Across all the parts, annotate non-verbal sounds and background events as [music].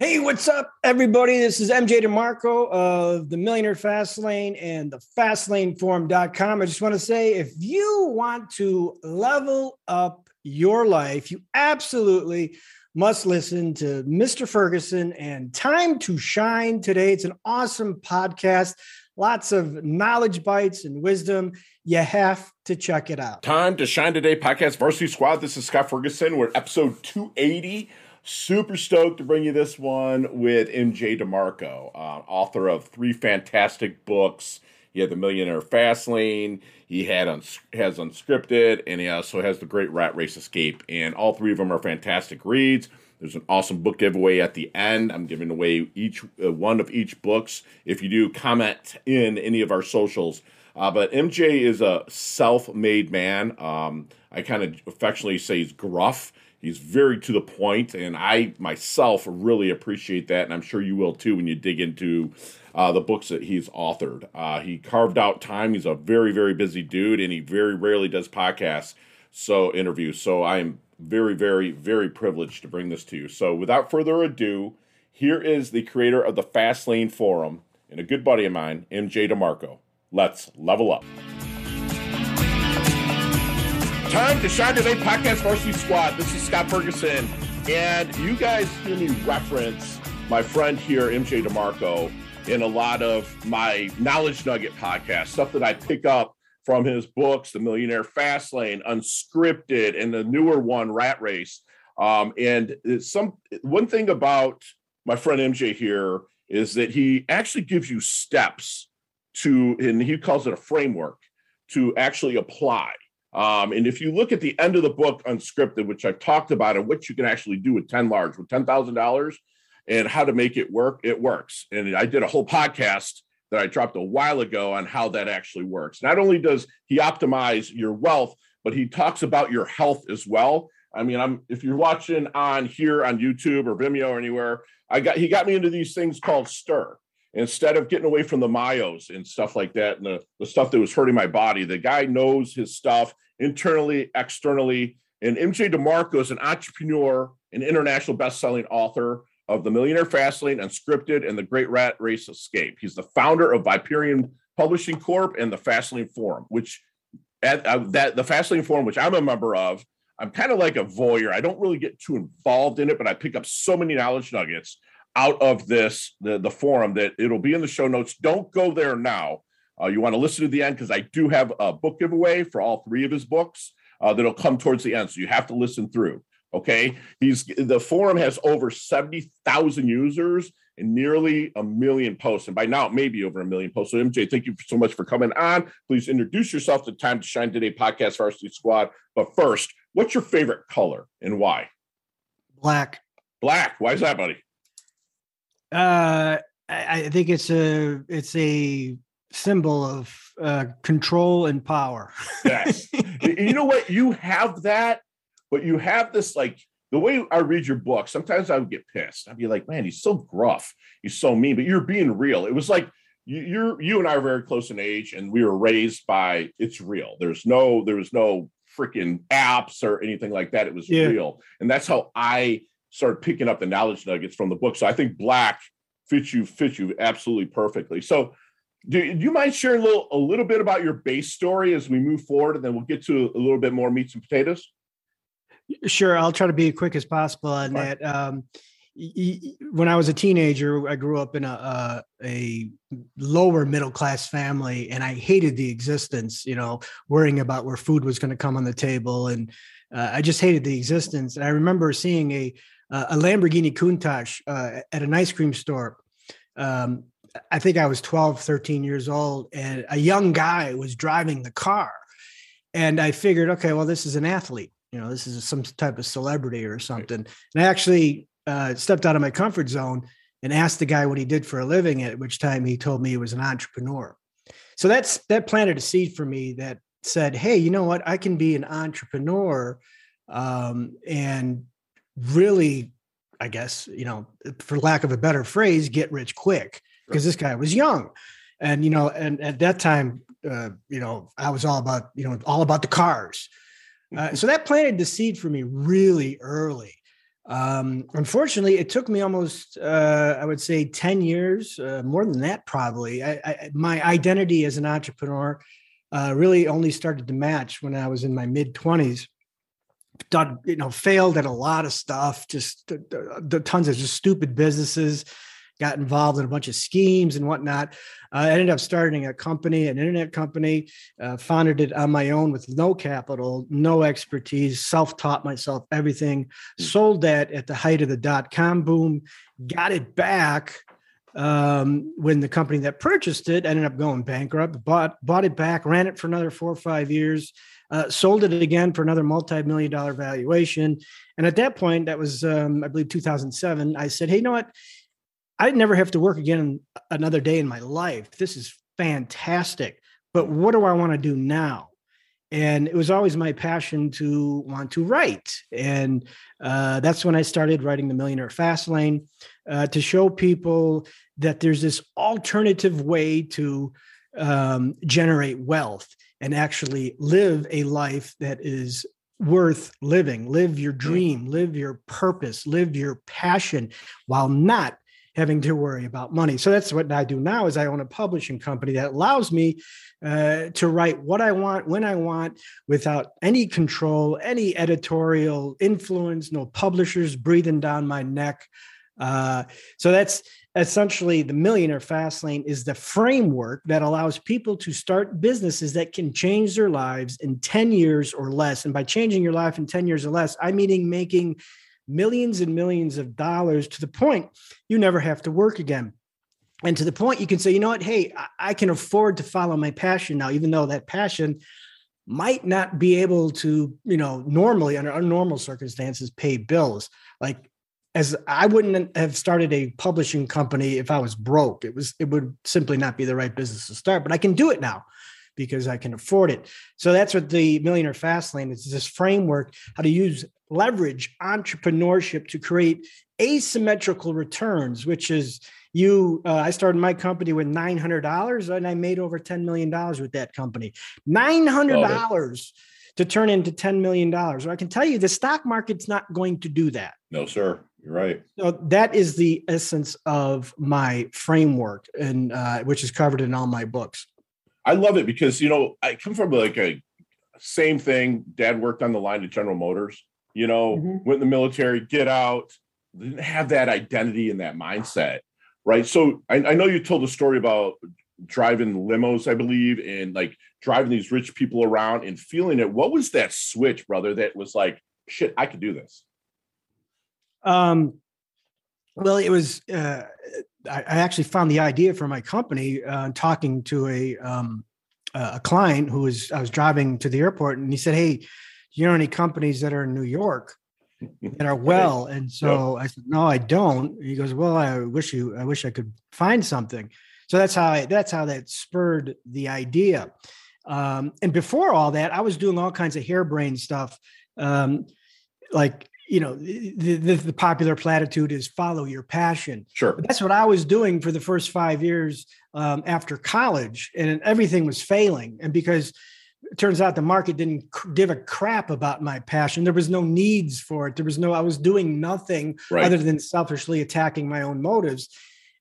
Hey, what's up, everybody? This is MJ DeMarco of the Millionaire Fastlane and the FastlaneForum.com. I just want to say if you want to level up your life, you absolutely must listen to Mr. Ferguson and Time to Shine today. It's an awesome podcast, lots of knowledge bites and wisdom. You have to check it out. Time to Shine today podcast, Varsity Squad. This is Scott Ferguson. We're episode 280 Super stoked to bring you this one with MJ DeMarco, uh, author of three fantastic books. He had the Millionaire Fastlane, he had uns- has Unscripted, and he also has the Great Rat Race Escape. And all three of them are fantastic reads. There's an awesome book giveaway at the end. I'm giving away each uh, one of each books. If you do comment in any of our socials, uh, but MJ is a self-made man. Um, I kind of affectionately say he's gruff. He's very to the point, and I myself really appreciate that, and I'm sure you will too when you dig into uh, the books that he's authored. Uh, he carved out time. He's a very, very busy dude, and he very rarely does podcasts, so interviews. So I'm very, very, very privileged to bring this to you. So without further ado, here is the creator of the Fastlane Forum and a good buddy of mine, MJ DeMarco. Let's level up. Time to Shine Today Podcast Varsity Squad. This is Scott Ferguson. And you guys hear me reference my friend here, MJ DeMarco, in a lot of my Knowledge Nugget podcast, stuff that I pick up from his books, The Millionaire Fast Lane, Unscripted, and the newer one, Rat Race. Um, and some one thing about my friend MJ here is that he actually gives you steps to, and he calls it a framework to actually apply. Um, and if you look at the end of the book, Unscripted, which I've talked about, and what you can actually do with 10 large, with $10,000 and how to make it work, it works. And I did a whole podcast that I dropped a while ago on how that actually works. Not only does he optimize your wealth, but he talks about your health as well. I mean, I'm if you're watching on here on YouTube or Vimeo or anywhere, I got he got me into these things called stir instead of getting away from the myos and stuff like that and the, the stuff that was hurting my body the guy knows his stuff internally externally. And mj demarco is an entrepreneur an international best-selling author of the millionaire fastlane unscripted and the great rat race escape. He's the founder of Viperion publishing corp and the fastlane forum which at uh, that the fastlane forum which i'm a member of i'm kind of like a voyeur. I don't really get too involved in it but i pick up so many knowledge nuggets out of this the, the forum that it'll be in the show notes. Don't go there now. Uh, you want to listen to the end because i do have a book giveaway for all three of his books uh, that'll come towards the end. So you have to listen through okay? He's the forum has over 70000 users and nearly a million posts. And by now it may be over a million posts. So mj thank you so much for coming on. Please introduce yourself to time to shine today podcast varsity squad. But first what's your favorite color and why? Black. Black. Why is that buddy uh, I, I think it's a it's a symbol of uh, control and power. yes, you know what? You have that, but you have this like the way I read your book. Sometimes I would get pissed. I'd be like, "Man, he's so gruff. He's so mean," but you're being real. It was like you, you're you and I are very close in age, and we were raised by it's real. There's no there was no freaking apps or anything like that. It was yeah. real, and that's how I started picking up the knowledge nuggets from the book. So I think black fits you fits you absolutely perfectly. So do, do, you mind sharing a little a little bit about your base story as we move forward, and then we'll get to a little bit more meats and potatoes? Sure, I'll try to be as quick as possible on Fine. that. Um, when I was a teenager, I grew up in a, a, a lower middle class family, and I hated the existence. You know, worrying about where food was going to come on the table, and uh, I just hated the existence. And I remember seeing a uh, a Lamborghini Countach uh, at an ice cream store. Um, I think I was 12, 13 years old, and a young guy was driving the car. And I figured, okay, well, this is an athlete. You know, this is some type of celebrity or something. And I actually uh, stepped out of my comfort zone and asked the guy what he did for a living. At which time he told me he was an entrepreneur. So that's that planted a seed for me that said, "Hey, you know what? I can be an entrepreneur um, and really, I guess, you know, for lack of a better phrase, get rich quick because this guy was young. And, you know, and at that time, uh, you know, I was all about, you know, all about the cars. Uh, so that planted the seed for me really early. Um, unfortunately, it took me almost, uh, I would say, 10 years, uh, more than that, probably. I, I, my identity as an entrepreneur uh, really only started to match when I was in my mid 20s. Done, you know, failed at a lot of stuff, just the, the tons of just stupid businesses, got involved in a bunch of schemes and whatnot. Uh, I ended up starting a company, an internet company, uh, founded it on my own with no capital, no expertise, self taught myself everything, hmm. sold that at the height of the dot com boom, got it back. Um, when the company that purchased it ended up going bankrupt, bought bought it back, ran it for another four or five years, uh, sold it again for another multi-million dollar valuation. And at that point, that was um, I believe 2007. I said, "Hey, you know what? I'd never have to work again another day in my life. This is fantastic. But what do I want to do now? And it was always my passion to want to write. And uh, that's when I started writing The Millionaire Fast Lane uh, to show people that there's this alternative way to um, generate wealth and actually live a life that is worth living. Live your dream, live your purpose, live your passion while not having to worry about money. So that's what I do now is I own a publishing company that allows me uh, to write what I want when I want without any control, any editorial influence, no publishers breathing down my neck. Uh, so that's essentially the millionaire fast lane is the framework that allows people to start businesses that can change their lives in 10 years or less. And by changing your life in 10 years or less, I'm meaning making millions and millions of dollars to the point you never have to work again. And to the point you can say, you know what? Hey, I can afford to follow my passion now, even though that passion might not be able to, you know, normally under normal circumstances pay bills. Like as I wouldn't have started a publishing company if I was broke. It was it would simply not be the right business to start, but I can do it now because I can afford it. So that's what the Millionaire Fast Lane is this framework how to use leverage entrepreneurship to create asymmetrical returns, which is you. Uh, I started my company with nine hundred dollars, and I made over ten million dollars with that company. Nine hundred dollars to turn into ten million dollars. I can tell you, the stock market's not going to do that. No, sir. You're right. So that is the essence of my framework, and uh, which is covered in all my books. I love it because you know I come from like a same thing. Dad worked on the line at General Motors, you know, mm-hmm. went in the military, get out, didn't have that identity and that mindset, right? So I, I know you told a story about driving limos, I believe, and like driving these rich people around and feeling it. What was that switch, brother, that was like, shit, I could do this? Um, well, it was. Uh, I, I actually found the idea for my company uh, talking to a um, a client who was I was driving to the airport, and he said, "Hey, do you know any companies that are in New York that are well? And so yep. I said, no, I don't. He goes, well, I wish you, I wish I could find something. So that's how I, that's how that spurred the idea. Um, and before all that, I was doing all kinds of harebrained stuff. Um, like, you know, the, the, the, popular platitude is follow your passion. Sure. But that's what I was doing for the first five years um, after college, and everything was failing. And because it turns out the market didn't give a crap about my passion. There was no needs for it. There was no, I was doing nothing right. other than selfishly attacking my own motives.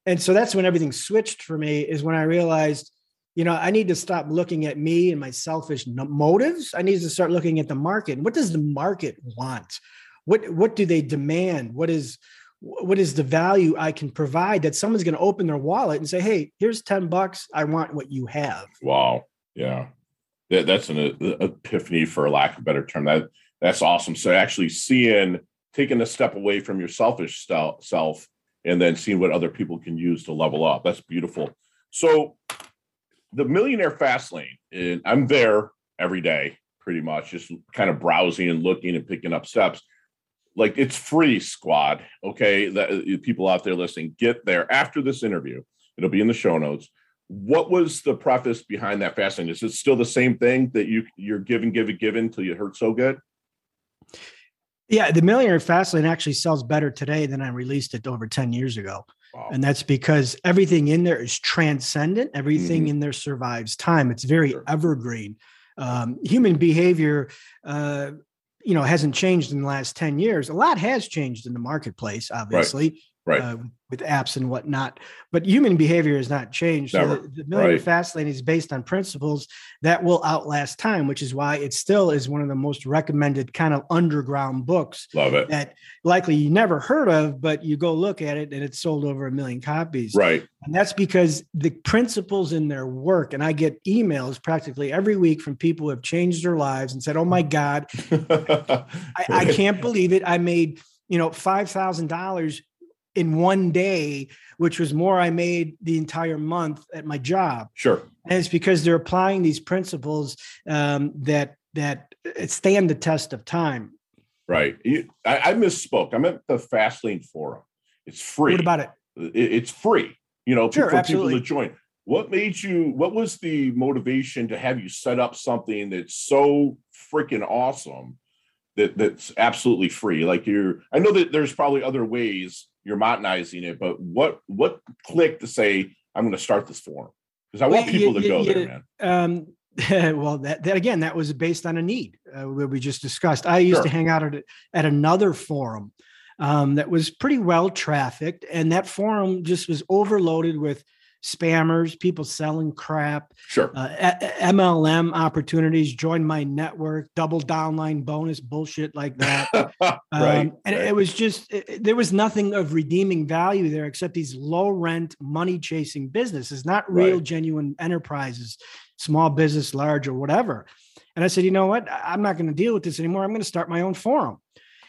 And so that's when everything switched for me, is when I realized, you know, I need to stop looking at me and my selfish motives. I need to start looking at the market. What does the market want? What what do they demand? What is what is the value I can provide that someone's going to open their wallet and say, "Hey, here's 10 bucks. I want what you have." Wow. Yeah that, that's an a, epiphany for lack of a better term that that's awesome so actually seeing taking a step away from your selfish self and then seeing what other people can use to level up that's beautiful so the millionaire fast lane and i'm there every day pretty much just kind of browsing and looking and picking up steps like it's free squad okay that uh, people out there listening get there after this interview it'll be in the show notes what was the preface behind that fasting? Is it still the same thing that you you're giving, give, giving, giving until you hurt so good? Yeah, the Millionaire Fastlane actually sells better today than I released it over 10 years ago. Wow. And that's because everything in there is transcendent. Everything mm-hmm. in there survives time. It's very sure. evergreen. Um, human behavior, uh, you know hasn't changed in the last 10 years a lot has changed in the marketplace obviously right. Uh, with apps and whatnot. But human behavior has not changed. So the, the Millionaire right. Fast Lane is based on principles that will outlast time, which is why it still is one of the most recommended kind of underground books. Love it. That likely you never heard of, but you go look at it and it's sold over a million copies. Right. And that's because the principles in their work, and I get emails practically every week from people who have changed their lives and said, Oh my God, [laughs] I, I can't believe it. I made you know five thousand dollars in one day, which was more I made the entire month at my job. Sure. And it's because they're applying these principles um, that that stand the test of time. Right. I, I misspoke. I'm at the Fastlane forum. It's free. What about it? It's free. You know, sure, for absolutely. people to join. What made you? What was the motivation to have you set up something that's so freaking awesome? That, that's absolutely free. Like you're, I know that there's probably other ways you're modernizing it, but what what clicked to say I'm going to start this forum? Because I want people to go there, man. Um, [laughs] well, that, that again, that was based on a need uh, we just discussed. I used sure. to hang out at at another forum um, that was pretty well trafficked, and that forum just was overloaded with spammers, people selling crap, sure, uh, MLM opportunities, join my network, double downline bonus bullshit like that. [laughs] right, um, and right. it was just it, there was nothing of redeeming value there except these low rent, money chasing businesses, not real right. genuine enterprises, small business, large or whatever. And I said, you know what? I'm not going to deal with this anymore. I'm going to start my own forum.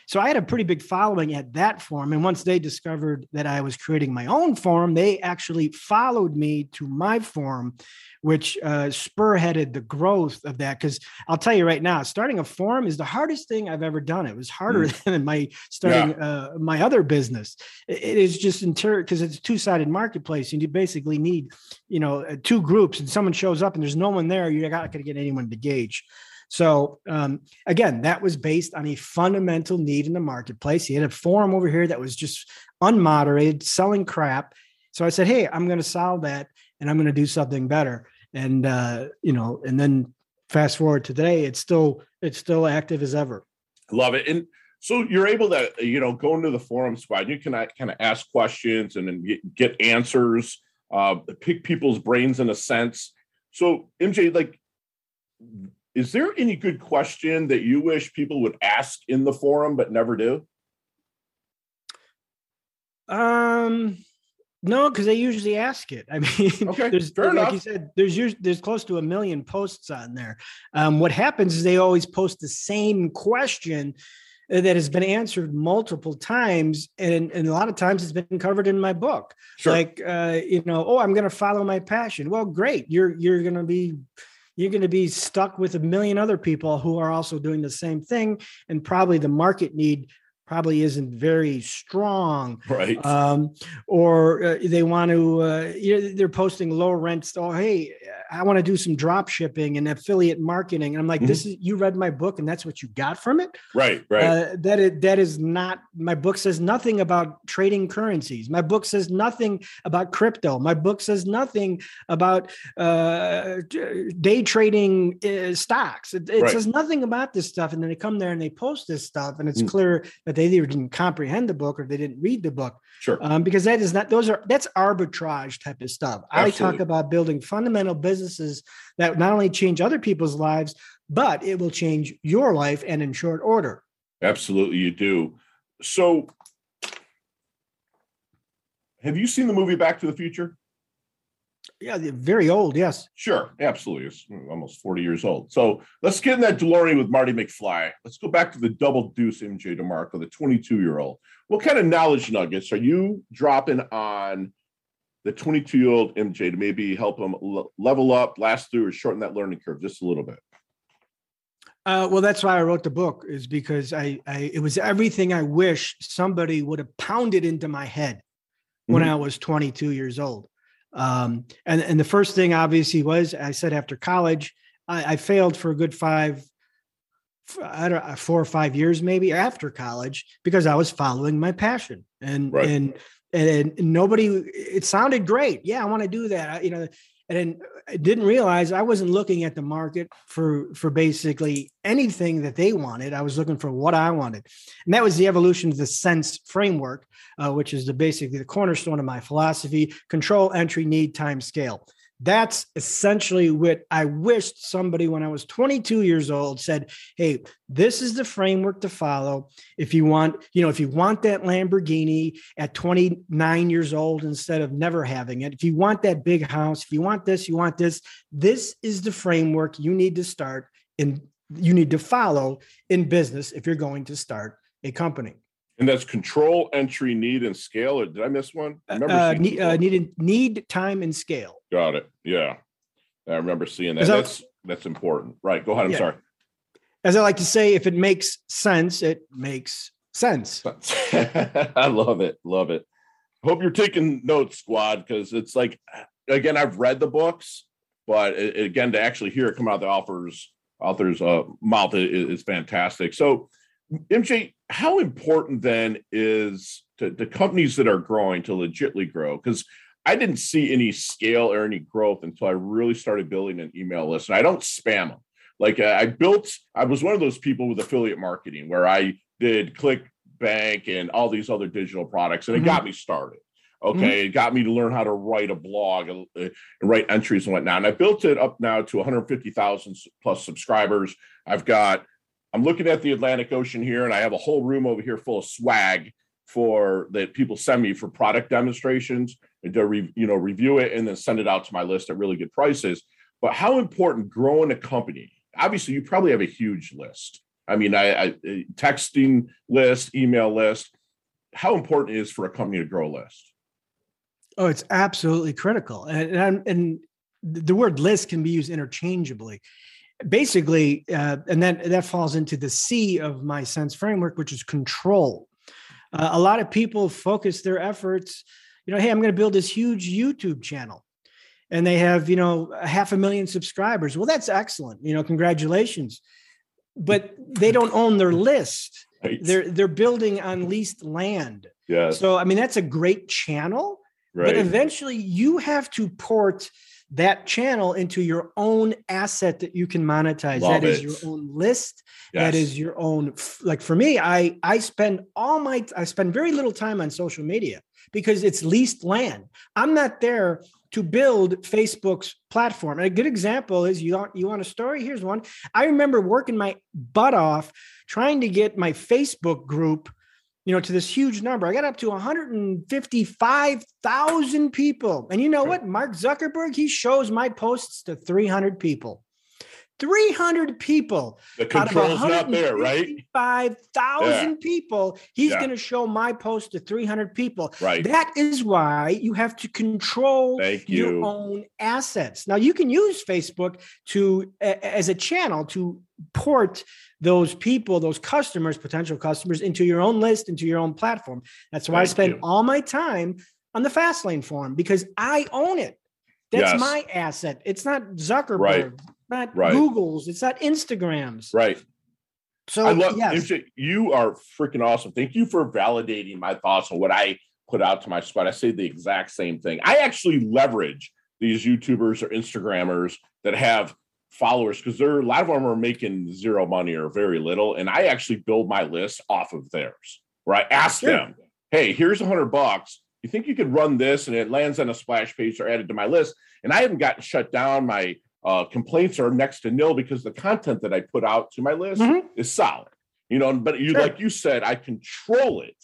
So I had a pretty big following at that forum. And once they discovered that I was creating my own forum, they actually followed me to my forum, which uh, spearheaded the growth of that. Because I'll tell you right now, starting a forum is the hardest thing I've ever done. It was harder mm. than my starting yeah. uh, my other business. It is just inter because it's a two sided marketplace, and you basically need, you know, uh, two groups. And someone shows up and there's no one there, you're not going to get anyone to gauge. So um, again, that was based on a fundamental need in the marketplace. He had a forum over here that was just unmoderated, selling crap. So I said, "Hey, I'm going to solve that, and I'm going to do something better." And uh, you know, and then fast forward to today, it's still it's still active as ever. Love it. And so you're able to you know go into the forum squad. You can uh, kind of ask questions and then get, get answers, uh, pick people's brains in a sense. So MJ, like is there any good question that you wish people would ask in the forum but never do? Um, no, because they usually ask it. [laughs] I mean, okay, there's like enough. you said, there's usually, there's close to a million posts on there. Um, what happens is they always post the same question that has been answered multiple times, and, and a lot of times it's been covered in my book. Sure. Like, uh, you know, oh, I'm going to follow my passion. Well, great, you're you're going to be you're going to be stuck with a million other people who are also doing the same thing and probably the market need probably isn't very strong right. um, or uh, they want to uh, you know, they're posting low rent oh hey i want to do some drop shipping and affiliate marketing. And i'm like mm-hmm. this is you read my book and that's what you got from it? Right right. Uh, that is, that is not my book says nothing about trading currencies. My book says nothing about crypto. My book says nothing about uh, day trading uh, stocks. It, it right. says nothing about this stuff. And then they come there and they post this stuff and it's mm. clear that they either didn't comprehend the book or they didn't read the book. Sure. Um, because that is not those are that's arbitrage type of stuff. Absolutely. I talk about building fundamental businesses that not only change other people's lives, but it will change your life and in short order. Absolutely, you do. So, have you seen the movie Back to the Future? Yeah, very old. Yes. Sure, absolutely. It's almost 40 years old. So let's get in that DeLorean with Marty McFly. Let's go back to the double deuce MJ DeMarco, the 22 year old. What kind of knowledge nuggets are you dropping on the 22 year old MJ to maybe help him level up, last through, or shorten that learning curve just a little bit? Uh, well, that's why I wrote the book, is because I, I it was everything I wish somebody would have pounded into my head when mm-hmm. I was 22 years old. Um, and, and the first thing obviously was I said after college, I, I failed for a good five, I don't know, four or five years maybe after college because I was following my passion and, right. and, and, and nobody, it sounded great. Yeah, I want to do that. You know, and I didn't realize I wasn't looking at the market for for basically anything that they wanted. I was looking for what I wanted, and that was the evolution of the CENTS framework, uh, which is the basically the cornerstone of my philosophy: control, entry, need, time, scale that's essentially what I wished somebody when I was 22 years old said, Hey, this is the framework to follow. If you want, you know, if you want that Lamborghini at 29 years old instead of never having it, if you want that big house, if you want this, you want this, this is the framework you need to start and you need to follow in business if you're going to start a company. And that's control, entry, need, and scale. Or did I miss one? I remember uh, need, uh, need, need, time, and scale. Got it. Yeah, I remember seeing that. That's that's important. Right. Go ahead. I'm yeah. sorry. As I like to say, if it makes sense, it makes sense. [laughs] I love it. Love it. Hope you're taking notes, squad, because it's like, again, I've read the books, but it, again, to actually hear it come out of the author's author's uh, mouth is, is fantastic. So, MJ, how important then is to, the companies that are growing to legitly grow? Because I didn't see any scale or any growth until I really started building an email list. And I don't spam them. Like I built, I was one of those people with affiliate marketing where I did ClickBank and all these other digital products, and it mm-hmm. got me started. Okay, mm-hmm. it got me to learn how to write a blog and, uh, and write entries and whatnot. And I built it up now to 150,000 plus subscribers. I've got I'm looking at the Atlantic Ocean here, and I have a whole room over here full of swag for that people send me for product demonstrations and to re, you know review it and then send it out to my list at really good prices. But how important growing a company? Obviously, you probably have a huge list. I mean, I, I uh, texting list, email list. How important is for a company to grow a list? Oh, it's absolutely critical, and and, and the word list can be used interchangeably basically, uh, and then that falls into the C of my CENTS framework, which is control. Uh, a lot of people focus their efforts, you know, hey, I'm going to build this huge YouTube channel. And they have, you know, a half a million subscribers. Well, that's excellent. You know, congratulations. But they don't own their [laughs] list. Right. They're they're building on leased land. Yeah. So I mean, that's a great channel. Right. But eventually you have to port that channel into your own asset that you can monetize. Love that it. is your own list. Yes. that is your own like for me i i spend all my i spend very little time on social media because it's leased land. I'm not there to build facebook's platform. And a good example is you want you want a story? Here's one. I remember working my butt off trying to get my facebook group you know, to this huge number. I got up to 155,000 people. And you know what? Mark Zuckerberg, he shows my posts to 300 people. 300 people. The control's not there, right? 5,000 yeah. people. He's yeah. going to show my post to 300 people. Right. That is why you have to control you. your own assets. Now, you can use Facebook to as a channel to port those people, those customers, potential customers into your own list, into your own platform. That's why Thank I spend you. all my time on the Fastlane forum because I own it. That's yes. my asset. It's not Zuckerberg, right. Not right. Google's, it's not Instagram's. Right. So I love yes. you are freaking awesome. Thank you for validating my thoughts on what I put out to my squad. I say the exact same thing. I actually leverage these YouTubers or Instagrammers that have followers because there are a lot of them are making zero money or very little. And I actually build my list off of theirs where I ask sure. them, hey, here's a hundred bucks. You think you could run this and it lands on a splash page or added to my list? And I haven't gotten shut down. My uh, complaints are next to nil because the content that I put out to my list mm-hmm. is solid. You know, but you sure. like you said, I control it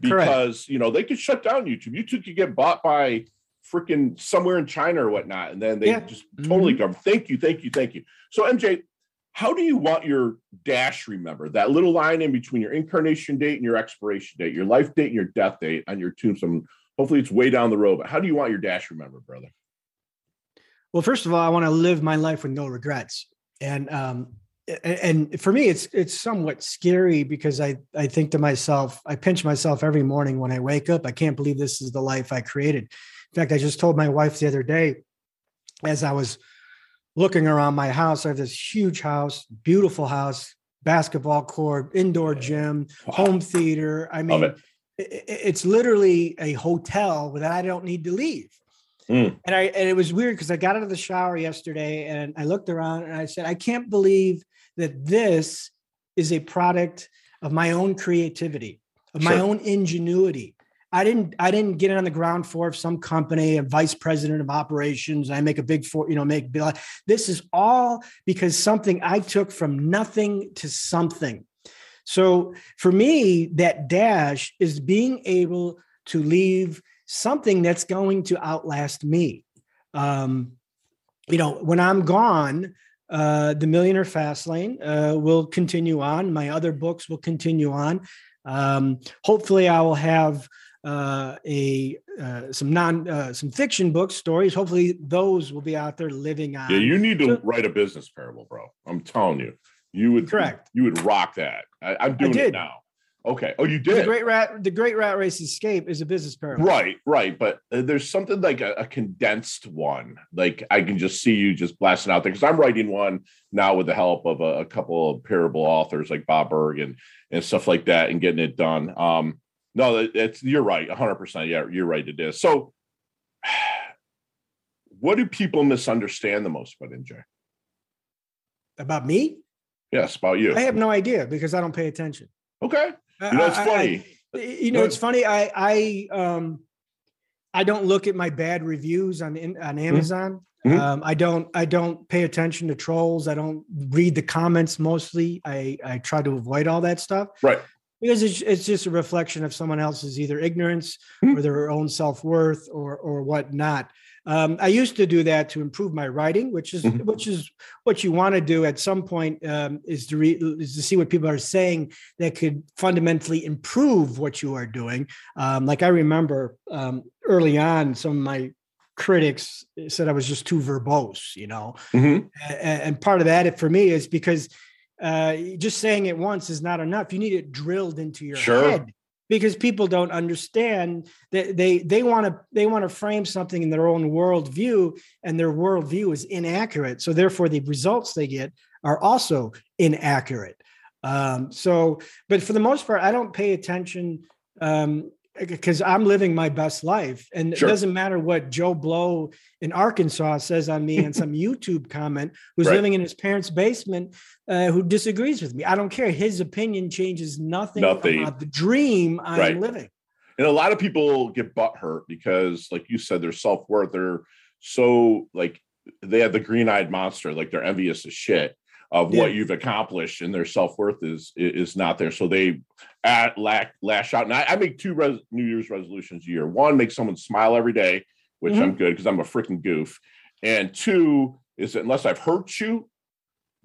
because Correct. you know they could shut down YouTube. YouTube could get bought by freaking somewhere in China or whatnot. And then they yeah. just totally mm-hmm. cover. Thank you, thank you, thank you. So MJ, how do you want your dash remember that little line in between your incarnation date and your expiration date, your life date and your death date on your tombstone? Hopefully it's way down the road, but how do you want your dash remember, brother? Well, first of all, I want to live my life with no regrets. And um, and for me it's it's somewhat scary because i i think to myself i pinch myself every morning when i wake up i can't believe this is the life i created in fact, I just told my wife the other day as I was looking around my house, I have this huge house, beautiful house, basketball court, indoor gym, wow. home theater. I mean, it. it's literally a hotel that I don't need to leave. Mm. And I and it was weird because I got out of the shower yesterday and I looked around and I said, I can't believe that this is a product of my own creativity, of sure. my own ingenuity. I didn't I didn't get it on the ground floor of some company, a vice president of operations. I make a big for you know make this is all because something I took from nothing to something. So for me, that dash is being able to leave something that's going to outlast me. Um, you know, when I'm gone, uh, the Millionaire Fast Lane uh, will continue on. My other books will continue on. Um, hopefully, I will have uh, a uh, some non uh, some fiction books stories. Hopefully, those will be out there living on. Yeah, you need to so, write a business parable, bro. I'm telling you, you would correct. You would rock that. I, am doing it now. Okay. Oh, you did. The Great Rat, the Great Rat Race Escape is a business parable. Right, right. But uh, there's something like a, a, condensed one. Like I can just see you just blasting out there because I'm writing one now with the help of a, a, couple of parable authors like Bob Burg and and stuff like that, and getting it done. Um, no, it's you're right, 100. percent Yeah, you're right. It is. So, [sighs] what do people misunderstand the most about MJ? About me? Yes, about you. I have no idea because I don't pay attention. Okay. You know, it's funny. I, you know, it's funny. I I um I don't look at my bad reviews on on mm-hmm. Amazon. Mm-hmm. Um, I don't I don't pay attention to trolls. I don't read the comments mostly. I I try to avoid all that stuff. Right because it's, it's just a reflection of someone else's either ignorance mm-hmm. or their own self-worth or or whatnot um, i used to do that to improve my writing which is mm-hmm. which is what you want to do at some point um, is to re- is to see what people are saying that could fundamentally improve what you are doing um, like i remember um, early on some of my critics said i was just too verbose you know mm-hmm. and, and part of that for me is because uh, just saying it once is not enough. You need it drilled into your sure. head because people don't understand that they they want to they want to frame something in their own worldview, and their worldview is inaccurate. So therefore, the results they get are also inaccurate. Um, so, but for the most part, I don't pay attention um, because I'm living my best life. And sure. it doesn't matter what Joe Blow in Arkansas says on me and some [laughs] YouTube comment who's right. living in his parents' basement uh, who disagrees with me. I don't care. His opinion changes nothing, nothing. about the dream I'm right. living. And a lot of people get butt hurt because, like you said, their self worth, they're so like they have the green eyed monster, like they're envious as shit of yeah. what you've accomplished and their self-worth is is not there so they at lack lash out and i, I make two res, new year's resolutions a year one make someone smile every day which mm-hmm. i'm good because i'm a freaking goof and two is that unless i've hurt you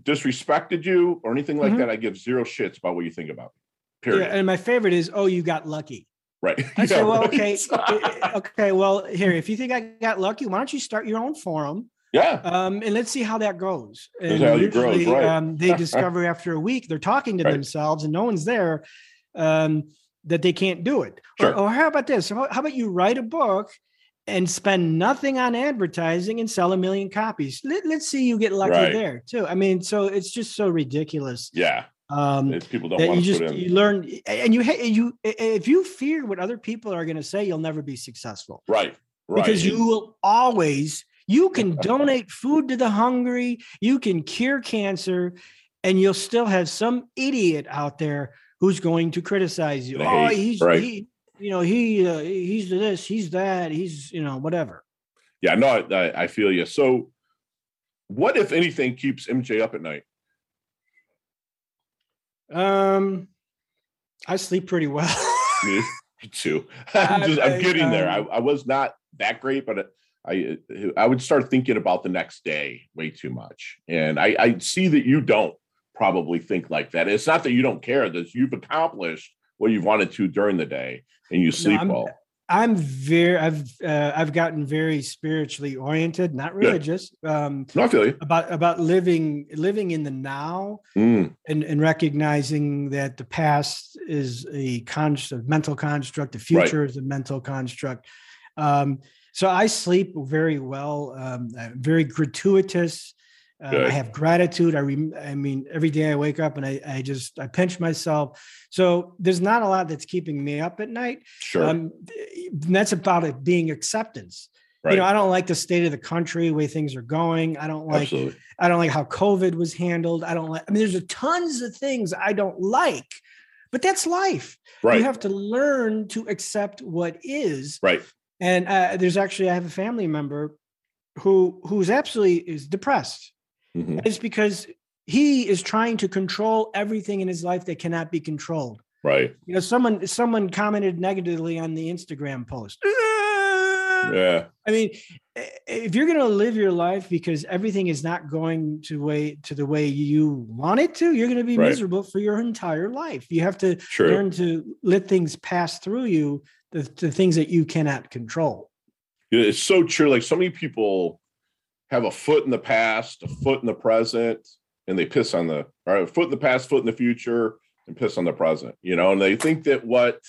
disrespected you or anything like mm-hmm. that i give zero shits about what you think about me period yeah, and my favorite is oh you got lucky Right. [laughs] I yeah, say, well, right. okay, [laughs] okay. Well, here, if you think I got lucky, why don't you start your own forum yeah. Um, and let's see how that goes. And usually, grows, right. um, they [laughs] discover after a week they're talking to right. themselves and no one's there um, that they can't do it. Sure. Or, or, how about this? How, about you write a book and spend nothing on advertising and sell a million copies? Let, us see you get lucky right. there too. I mean, so it's just so ridiculous. Yeah. Um, it's people don't want you just you learn and you you if you fear what other people are going to say, you'll never be successful. Right. Right. Because you will always you can donate food to the hungry, you can cure cancer, and you'll still have some idiot out there who's going to criticize you. oh, he's right. he, you know, he uh, he's this, he's that, he's you know, whatever. Yeah, no, I, I feel you. So, what if anything keeps MJ up at night? Um, I sleep pretty well. [laughs] Me too. [laughs] I'm, just, I'm getting there. Um I, I was not that great, but I I would start thinking about the next day way too much. And I, I see that you don't probably think like that. It's not that you don't care, that you've accomplished what you've wanted to during the day and you sleep no, well. I'm very I've uh, I've gotten very spiritually oriented, not religious. Um no, I feel you. about about living living in the now mm. and, and recognizing that the past is a construct, mental construct, the future right. is a mental construct. Um, so I sleep very well, um, very gratuitous. Uh, I have gratitude. I, re- I mean, every day I wake up and I, I just I pinch myself. So there's not a lot that's keeping me up at night. Sure. Um, that's about it being acceptance. Right. You know, I don't like the state of the country, way things are going. I don't like Absolutely. I don't like how COVID was handled. I don't like I mean there's a tons of things I don't like. But that's life. Right. You have to learn to accept what is. right. And uh, there's actually I have a family member who who's absolutely is depressed. Mhm. It's because he is trying to control everything in his life that cannot be controlled. Right. You know, someone someone commented negatively on the Instagram post. [laughs] Yeah. I mean, if you're going to live your life because everything is not going to way to the way you want it to, you're going to be Right. miserable for your entire life. You have to True. learn to let things pass through you, the, the things that you cannot control. Yeah, It's so true. Like so many people have a foot in the past, a foot in the present, and they piss on the or a foot in the past, foot in the future, and piss on the present. You know, and they think that what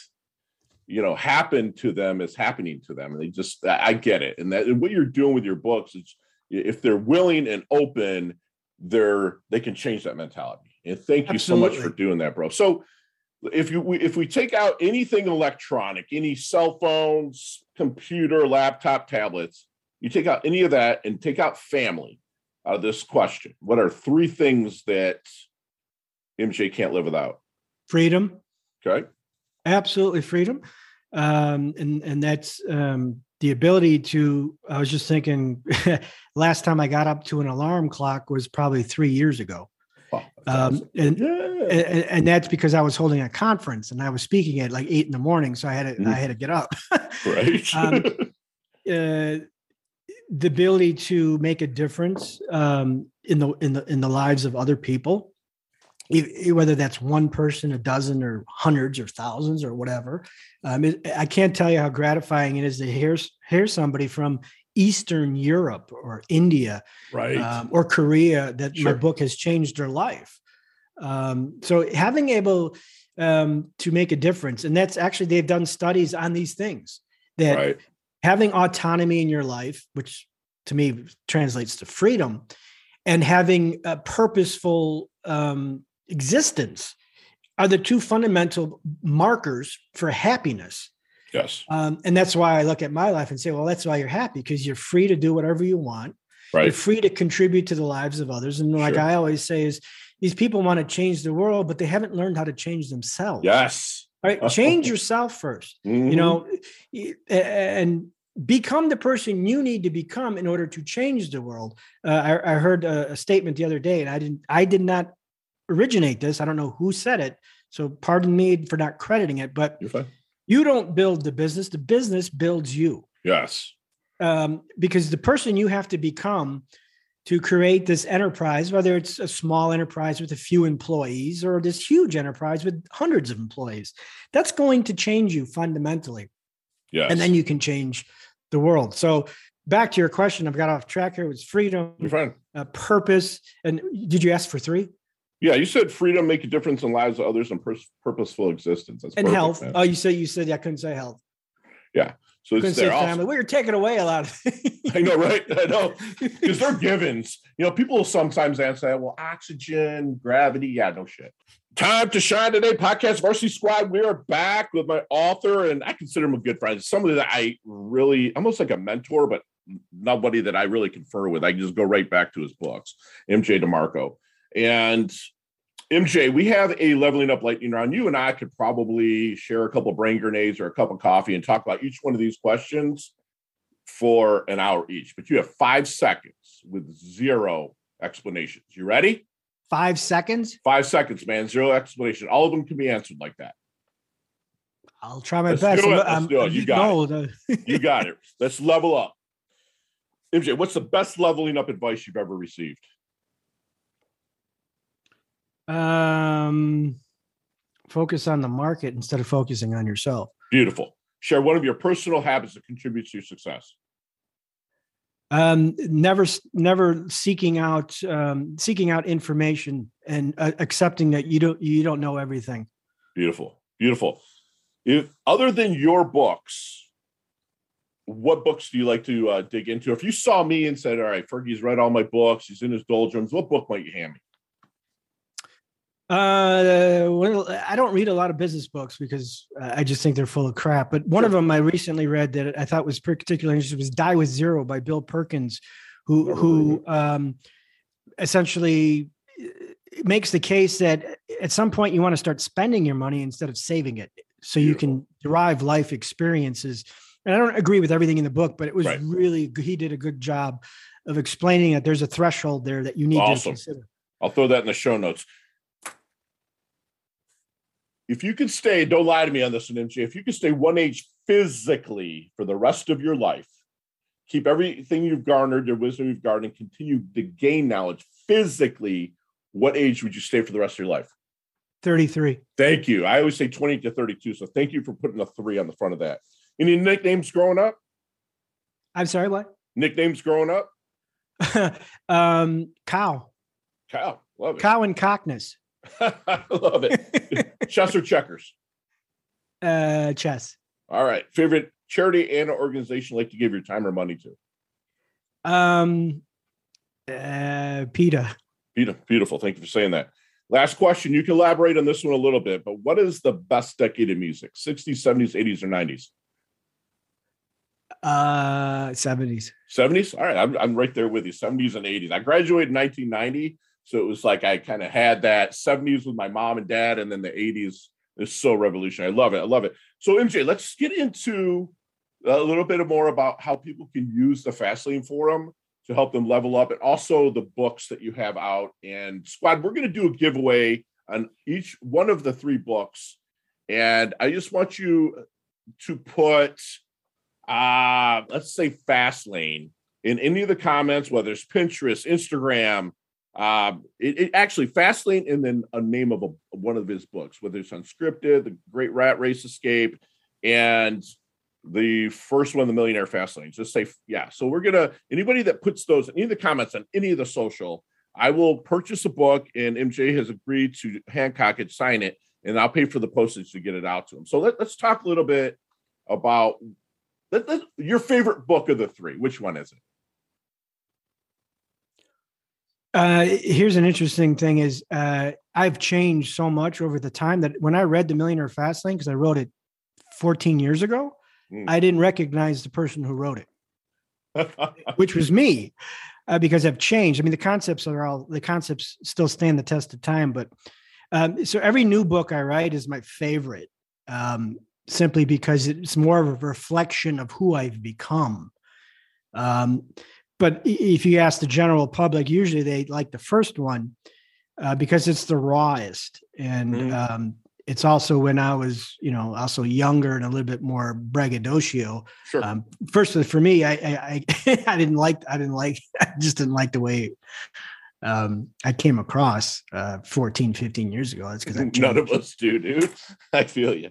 you know happened to them is happening to them, and they just I get it. And that and what you're doing with your books is if they're willing and open, they're they can change that mentality. And thank you so much for doing that, bro. So if you if we take out anything electronic, any cell phones, computer, laptop, tablets, you take out any of that and take out family out of this question. What are three things that MJ can't live without? Freedom, Okay. absolutely freedom, um, and and that's um, the ability to. I was just thinking, [laughs] last time I got up to an alarm clock was probably three years ago. Wow, Um, and yeah. and, and that's because I was holding a conference and I was speaking at like eight in the morning, so I had to Mhm. I had to get up. right. [laughs] um, [laughs] uh, the ability to make a difference um, in the in the in the lives of other people, whether that's one person, a dozen, or hundreds, or thousands, or whatever. Um, it, I can't tell you how gratifying it is to hear hear somebody from Eastern Europe or India right. um, or Korea that my book has changed their life. Um, so having able um, to make a difference, and that's actually they've done studies on these things that right. having autonomy in your life, which to me translates to freedom, and having a purposeful um, existence are the two fundamental markers for happiness. Yes. Um, and that's why I look at my life and say, well, that's why you're happy because you're free to do whatever you want. You're Right. free to contribute to the lives of others. And like Sure. I always say, is these people want to change the world, but they haven't learned how to change themselves. Yes. All right. [laughs] Change yourself first. Mhm. You know, and become the person you need to become in order to change the world. Uh, I, I heard a, a statement the other day, and I didn't. I did not originate this. I don't know who said it. So pardon me for not crediting it, but You're fine. You don't build the business. The business builds you Yes. um, because the person you have to become to create this enterprise, whether it's a small enterprise with a few employees or this huge enterprise with hundreds of employees, that's going to change you fundamentally. Yes. And then you can change the world. So, back to your question, I've got off track here. It was freedom, uh, purpose. And did you ask for three? Yeah, you said freedom, make a difference in lives of others, and pers- purposeful existence. That's And perfect, health. man. Oh, you said you said yeah, I couldn't say health. Yeah. So Couldn't it's say family. Also. We were taking away a lot of. [laughs] I know, right? I know, [laughs] because they're givens. You know, people sometimes answer, "Well, oxygen, gravity, yeah, no shit." Time to shine today, podcast Varsity Squad. We are back with my author, and I consider him a good friend. Somebody that I really, almost like a mentor, but nobody that I really confer with. I can just go right back to his books, MJ DeMarco. And MJ, we have a leveling up lightning round. You and I could probably share a couple brain grenades or a cup of coffee and talk about each one of these questions for an hour each. But you have five seconds with zero explanations. You ready? Five seconds. Five seconds, man. Zero explanation. All of them can be answered like that. I'll try my Let's best. do it. Let's do it. You got it. Uh, You got [laughs] it. Let's level up. MJ, what's the best leveling up advice you've ever received? Um, focus on the market instead of focusing on yourself. Beautiful. Share one of your personal habits that contributes to your success. Um, never, never seeking out, um, seeking out information and uh, accepting that you don't, you don't know everything. Beautiful. Beautiful. If other than your books, what books do you like to uh, dig into? If you saw me and said, "All right, Fergie's read all my books. He's in his doldrums. What book might you hand me?" Uh, well, I don't read a lot of business books because I just think they're full of crap. But one sure. of them I recently read that I thought was particularly interesting was "Die with Zero by Bill Perkins, who who um, essentially uh, makes the case that at some point you want to start spending your money instead of saving it, so Beautiful. you can derive life experiences. And I don't agree with everything in the book, but it was right. really he did a good job of explaining that there's a threshold there that you need awesome. to consider. I'll throw that in the show notes if you could stay, don't lie to me on this one, MJ. If you could stay one age physically for the rest of your life, keep everything you've garnered, your wisdom you've garnered, and continue to gain knowledge physically, what age would you stay for the rest of your life? 33. Thank you. I always say 20 to 32. So thank you for putting a three on the front of that. Any nicknames growing up? I'm sorry, what? Nicknames growing up? [laughs] um, cow. Cow. Love it. Cow and cockness. [laughs] I love it. [laughs] chess or checkers? Uh, chess. All right. Favorite charity and organization like to give your time or money to? Um, uh, PETA. PETA. Beautiful. Thank you for saying that. Last question. You can elaborate on this one a little bit, but what is the best decade of music? 60s, 70s, 80s, or 90s? Uh, 70s. 70s? All right. I'm, I'm right there with you. 70s and 80s. I graduated in 1990. So it was like I kind of had that 70s with my mom and dad, and then the 80s is so revolutionary. I love it. I love it. So MJ, let's get into a little bit more about how people can use the Fastlane Forum to help them level up, and also the books that you have out. And squad, we're going to do a giveaway on each one of the three books, and I just want you to put, uh, let's say Fastlane in any of the comments, whether it's Pinterest, Instagram, um, it, it, actually Fastlane and then a name of a, one of his books, whether it's unscripted, the Great Rat Race Escape, and the first one, the Millionaire Fastlane. Just say yeah. So we're gonna anybody that puts those in the comments on any of the social, I will purchase a book, and MJ has agreed to Hancock it, sign it, and I'll pay for the postage to get it out to him. So let, us talk a little bit about your favorite book of the three. Which one is it? Uh, here's an interesting thing is uh, I've changed so much over the time that when I read The Millionaire Fastlane, because I wrote it 14 years ago, mm. I didn't recognize the person who wrote it, [laughs] which was me, uh, because I've changed. I mean, the concepts are all the concepts still stand the test of time, but um, so every new book I write is my favorite, um, simply because it's more of a reflection of who I've become. Um, but if you ask the general public, usually they like the first one uh, because it's the rawest, and mm-hmm. um, it's also when I was, you know, also younger and a little bit more braggadocio. Sure. Um, first, for me, I, I, I, [laughs] I didn't like, I didn't like, [laughs] I just didn't like the way um, I came across uh, 14, 15 years ago. That's because [laughs] none of us do, dude. I feel you.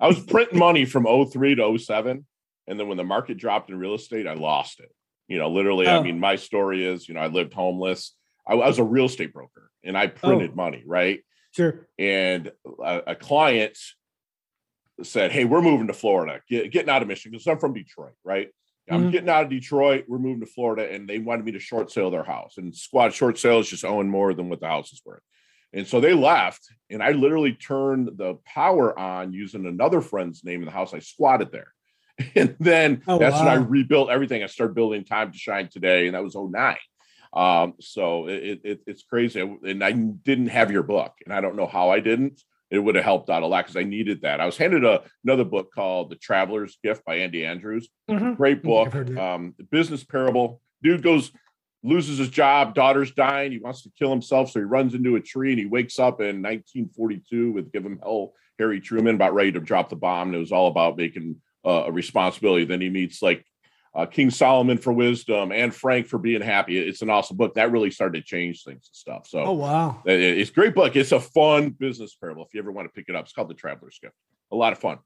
I was printing money from 03 to 07. And then when the market dropped in real estate, I lost it. You know, literally, oh. I mean, my story is, you know, I lived homeless. I, I was a real estate broker and I printed oh. money, right? Sure. And a, a, client said, Hey, we're moving to Florida, Get, getting out of Michigan because I'm from Detroit, right? I'm mm-hmm. getting out of Detroit. We're moving to Florida, and they wanted me to short sale their house. And squad short sales just own more than what the house is worth. And so they left, and I literally turned the power on using another friend's name in the house. I squatted there. [laughs] and then oh, that's wow. when I rebuilt everything. I started building Time to Shine today, and that was 09. Um, so it, it, it's crazy. And I didn't have your book, and I don't know how I didn't. It would have helped out a lot because I needed that. I was handed a, another book called The Traveler's Gift by Andy Andrews. Mm-hmm. Great book. Um, the business parable. Dude goes, loses his job, daughter's dying. He wants to kill himself. So he runs into a tree and he wakes up in 1942 with Give Him Hell, Harry Truman, about ready to drop the bomb. And it was all about making uh, a responsibility. Then he meets like uh, King Solomon for wisdom Anne Frank for being happy. It's an awesome book that really started to change things and stuff. So, oh wow, it, it's a great book. It's a fun business parable. If you ever want to pick it up, it's called The Traveler's Gift. A lot of fun.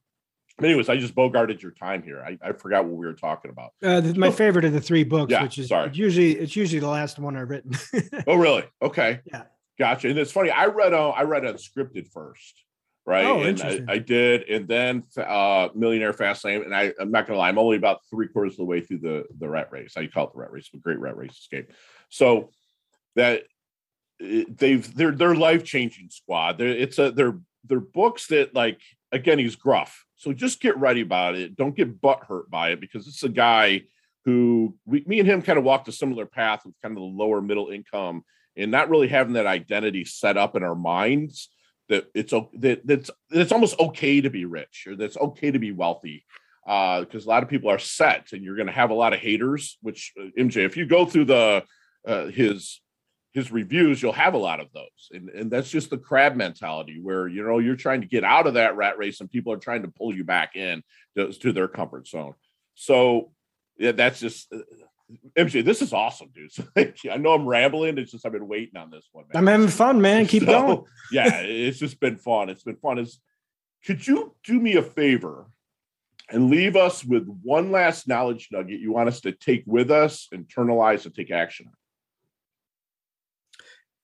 anyways, I just bogarted your time here. I, I forgot what we were talking about. Uh, my favorite of the three books, yeah, which is sorry. usually it's usually the last one I've written. [laughs] oh, really? Okay. Yeah. Gotcha. And it's funny. I read uh, I read unscripted first right? Oh, and I, I, did, and then uh, Millionaire Fastlane, and I, I'm not gonna lie, I'm only about three quarters of the way through the the rat race. I call it the rat race, but great rat race escape. So that they've they're they're life changing squad. They're, it's a they're they're books that like again he's gruff, so just get ready about it. Don't get butt hurt by it because it's a guy who we, me and him kind of walked a similar path with kind of the lower middle income and not really having that identity set up in our minds that it's that that's it's almost okay to be rich or that's okay to be wealthy because uh, a lot of people are set and you're going to have a lot of haters which uh, mj if you go through the uh, his his reviews you'll have a lot of those. And, and that's just the crab mentality where you know you're trying to get out of that rat race and people are trying to pull you back in to, to their comfort zone. So yeah that's just uh, MJ, this is awesome, dude. So, [laughs] like, I know I'm rambling. It's just I've been waiting on this one. Man. I'm having fun, man. Keep so, going. [laughs] yeah, it's just been fun. It's been fun. Is could you do me a favor and leave us with one last knowledge nugget you want us to take with us, internalize, and take action on?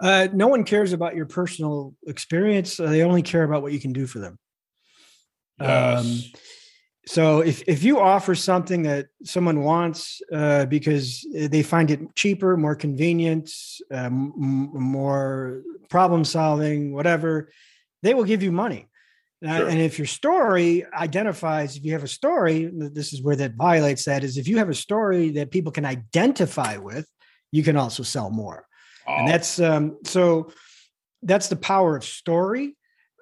Uh, no one cares about your personal experience. Uh, they only care about what you can do for them. Yes. Um, so if, if you offer something that someone wants uh, because they find it cheaper, more convenient, um, more problem solving, whatever, they will give you money. Uh, and if your story identifies, if you have a story, this is where that violates that is if you have a story that people can identify with, you can also sell more. Oh. And that's um, so that's the power of story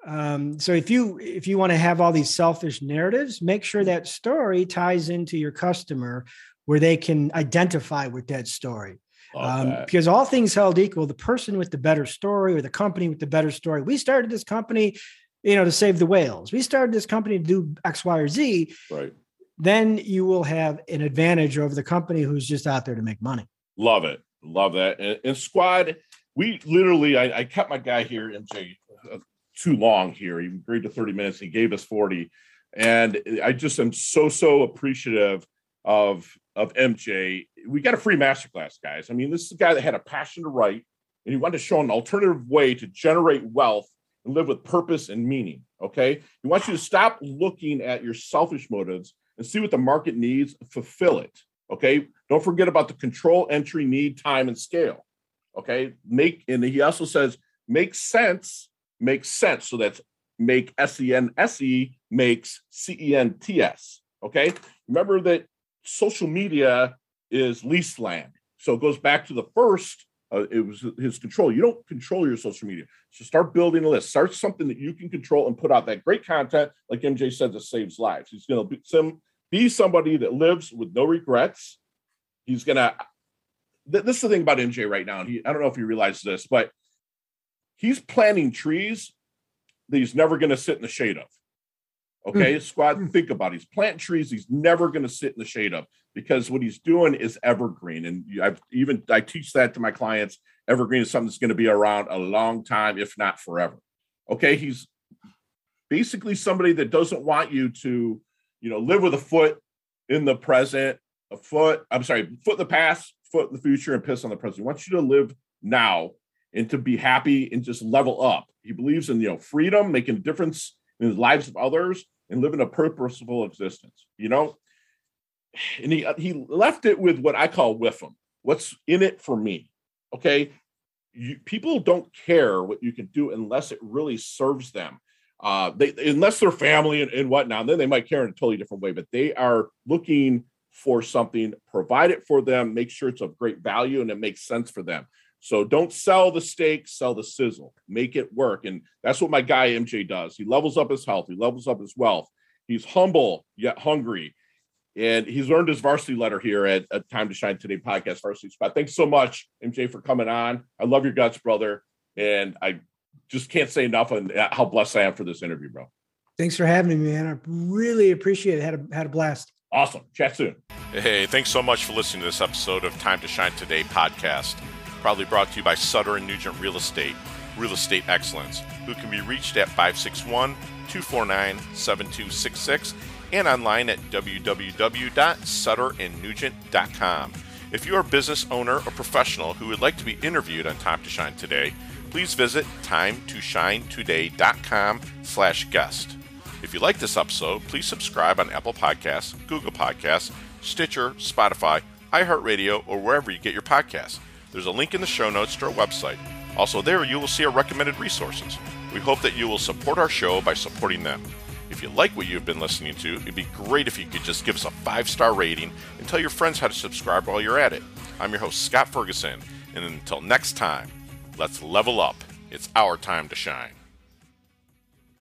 um, so if you if you want to have all these selfish narratives make sure that story ties into your customer where they can identify with that story. Um, because all things held equal the person with the better story or the company with the better story we started this company you know to save the whales. We started this company to do x y or z. Right. Then you will have an advantage over the company who's just out there to make money. Love it. Love that. And, and squad we literally I, I kept my guy here mj too long here. He agreed to 30 minutes. He gave us 40. And I just am so, so appreciative of, of MJ. We got a free masterclass, guys. I mean, this is a guy that had a passion to write and he wanted to show an alternative way to generate wealth and live with purpose and meaning. Okay. He wants you to stop looking at your selfish motives and see what the market needs, fulfill it. Okay. Don't forget about the control, entry, need, time, and scale. Okay. Make, and he also says, make sense makes sense. So that's make S-E-N-S-E makes C-E-N-T-S. Okay. Remember that social media is leased land. So it goes back to the first, uh, it was his control. You don't control your social media. So start building a list. Start something that you can control and put out that great content. Like MJ said, that saves lives. He's going to be, some, be somebody that lives with no regrets. He's going to, this is the thing about MJ right now. He, I don't know if you realize this, but he's planting trees that he's never going to sit in the shade of. Okay, mm. squad, hmm. think about it. He's planting trees he's never going to sit in the shade of because what he's doing is evergreen. And I've even I teach that to my clients. Evergreen is something that's going to be around a long time, if not forever. Okay, he's basically somebody that doesn't want you to, you know, live with a foot in the present, a foot, I'm sorry, foot in the past, foot in the future, and piss on the present. He wants you to live now and to be happy and just level up. He believes in you know freedom, making a difference in the lives of others, and living a purposeful existence. You know, and he he left it with what I call with him. What's in it for me? Okay, you, people don't care what you can do unless it really serves them. Uh, they unless they're family and, and whatnot, then they might care in a totally different way. But they are looking for something, provide it for them, make sure it's of great value and it makes sense for them. So don't sell the steak, sell the sizzle, make it work. And that's what my guy MJ does. He levels up his health, he levels up his wealth. He's humble yet hungry. And he's earned his varsity letter here at, at Time to Shine Today podcast, Varsity Spot. Thanks so much, MJ, for coming on. I love your guts, brother. And I just can't say enough on how blessed I am for this interview, bro. Thanks for having me, man. I really appreciate it. Had a, had a blast. Awesome. Chat soon. Hey, thanks so much for listening to this episode of Time to Shine Today podcast proudly brought to you by Sutter and Nugent Real Estate, Real Estate Excellence, who can be reached at 561 249 7266 and online at www.sutterandnugent.com. If you're a business owner or professional who would like to be interviewed on Time to Shine Today, please visit timetoshinetoday.com slash guest. If you like this episode, please subscribe on Apple Podcasts, Google Podcasts, Stitcher, Spotify, iHeartRadio, or wherever you get your podcasts. There's a link in the show notes to our website. Also, there you will see our recommended resources. We hope that you will support our show by supporting them. If you like what you've been listening to, it'd be great if you could just give us a five star rating and tell your friends how to subscribe while you're at it. I'm your host, Scott Ferguson, and until next time, let's level up. It's our time to shine.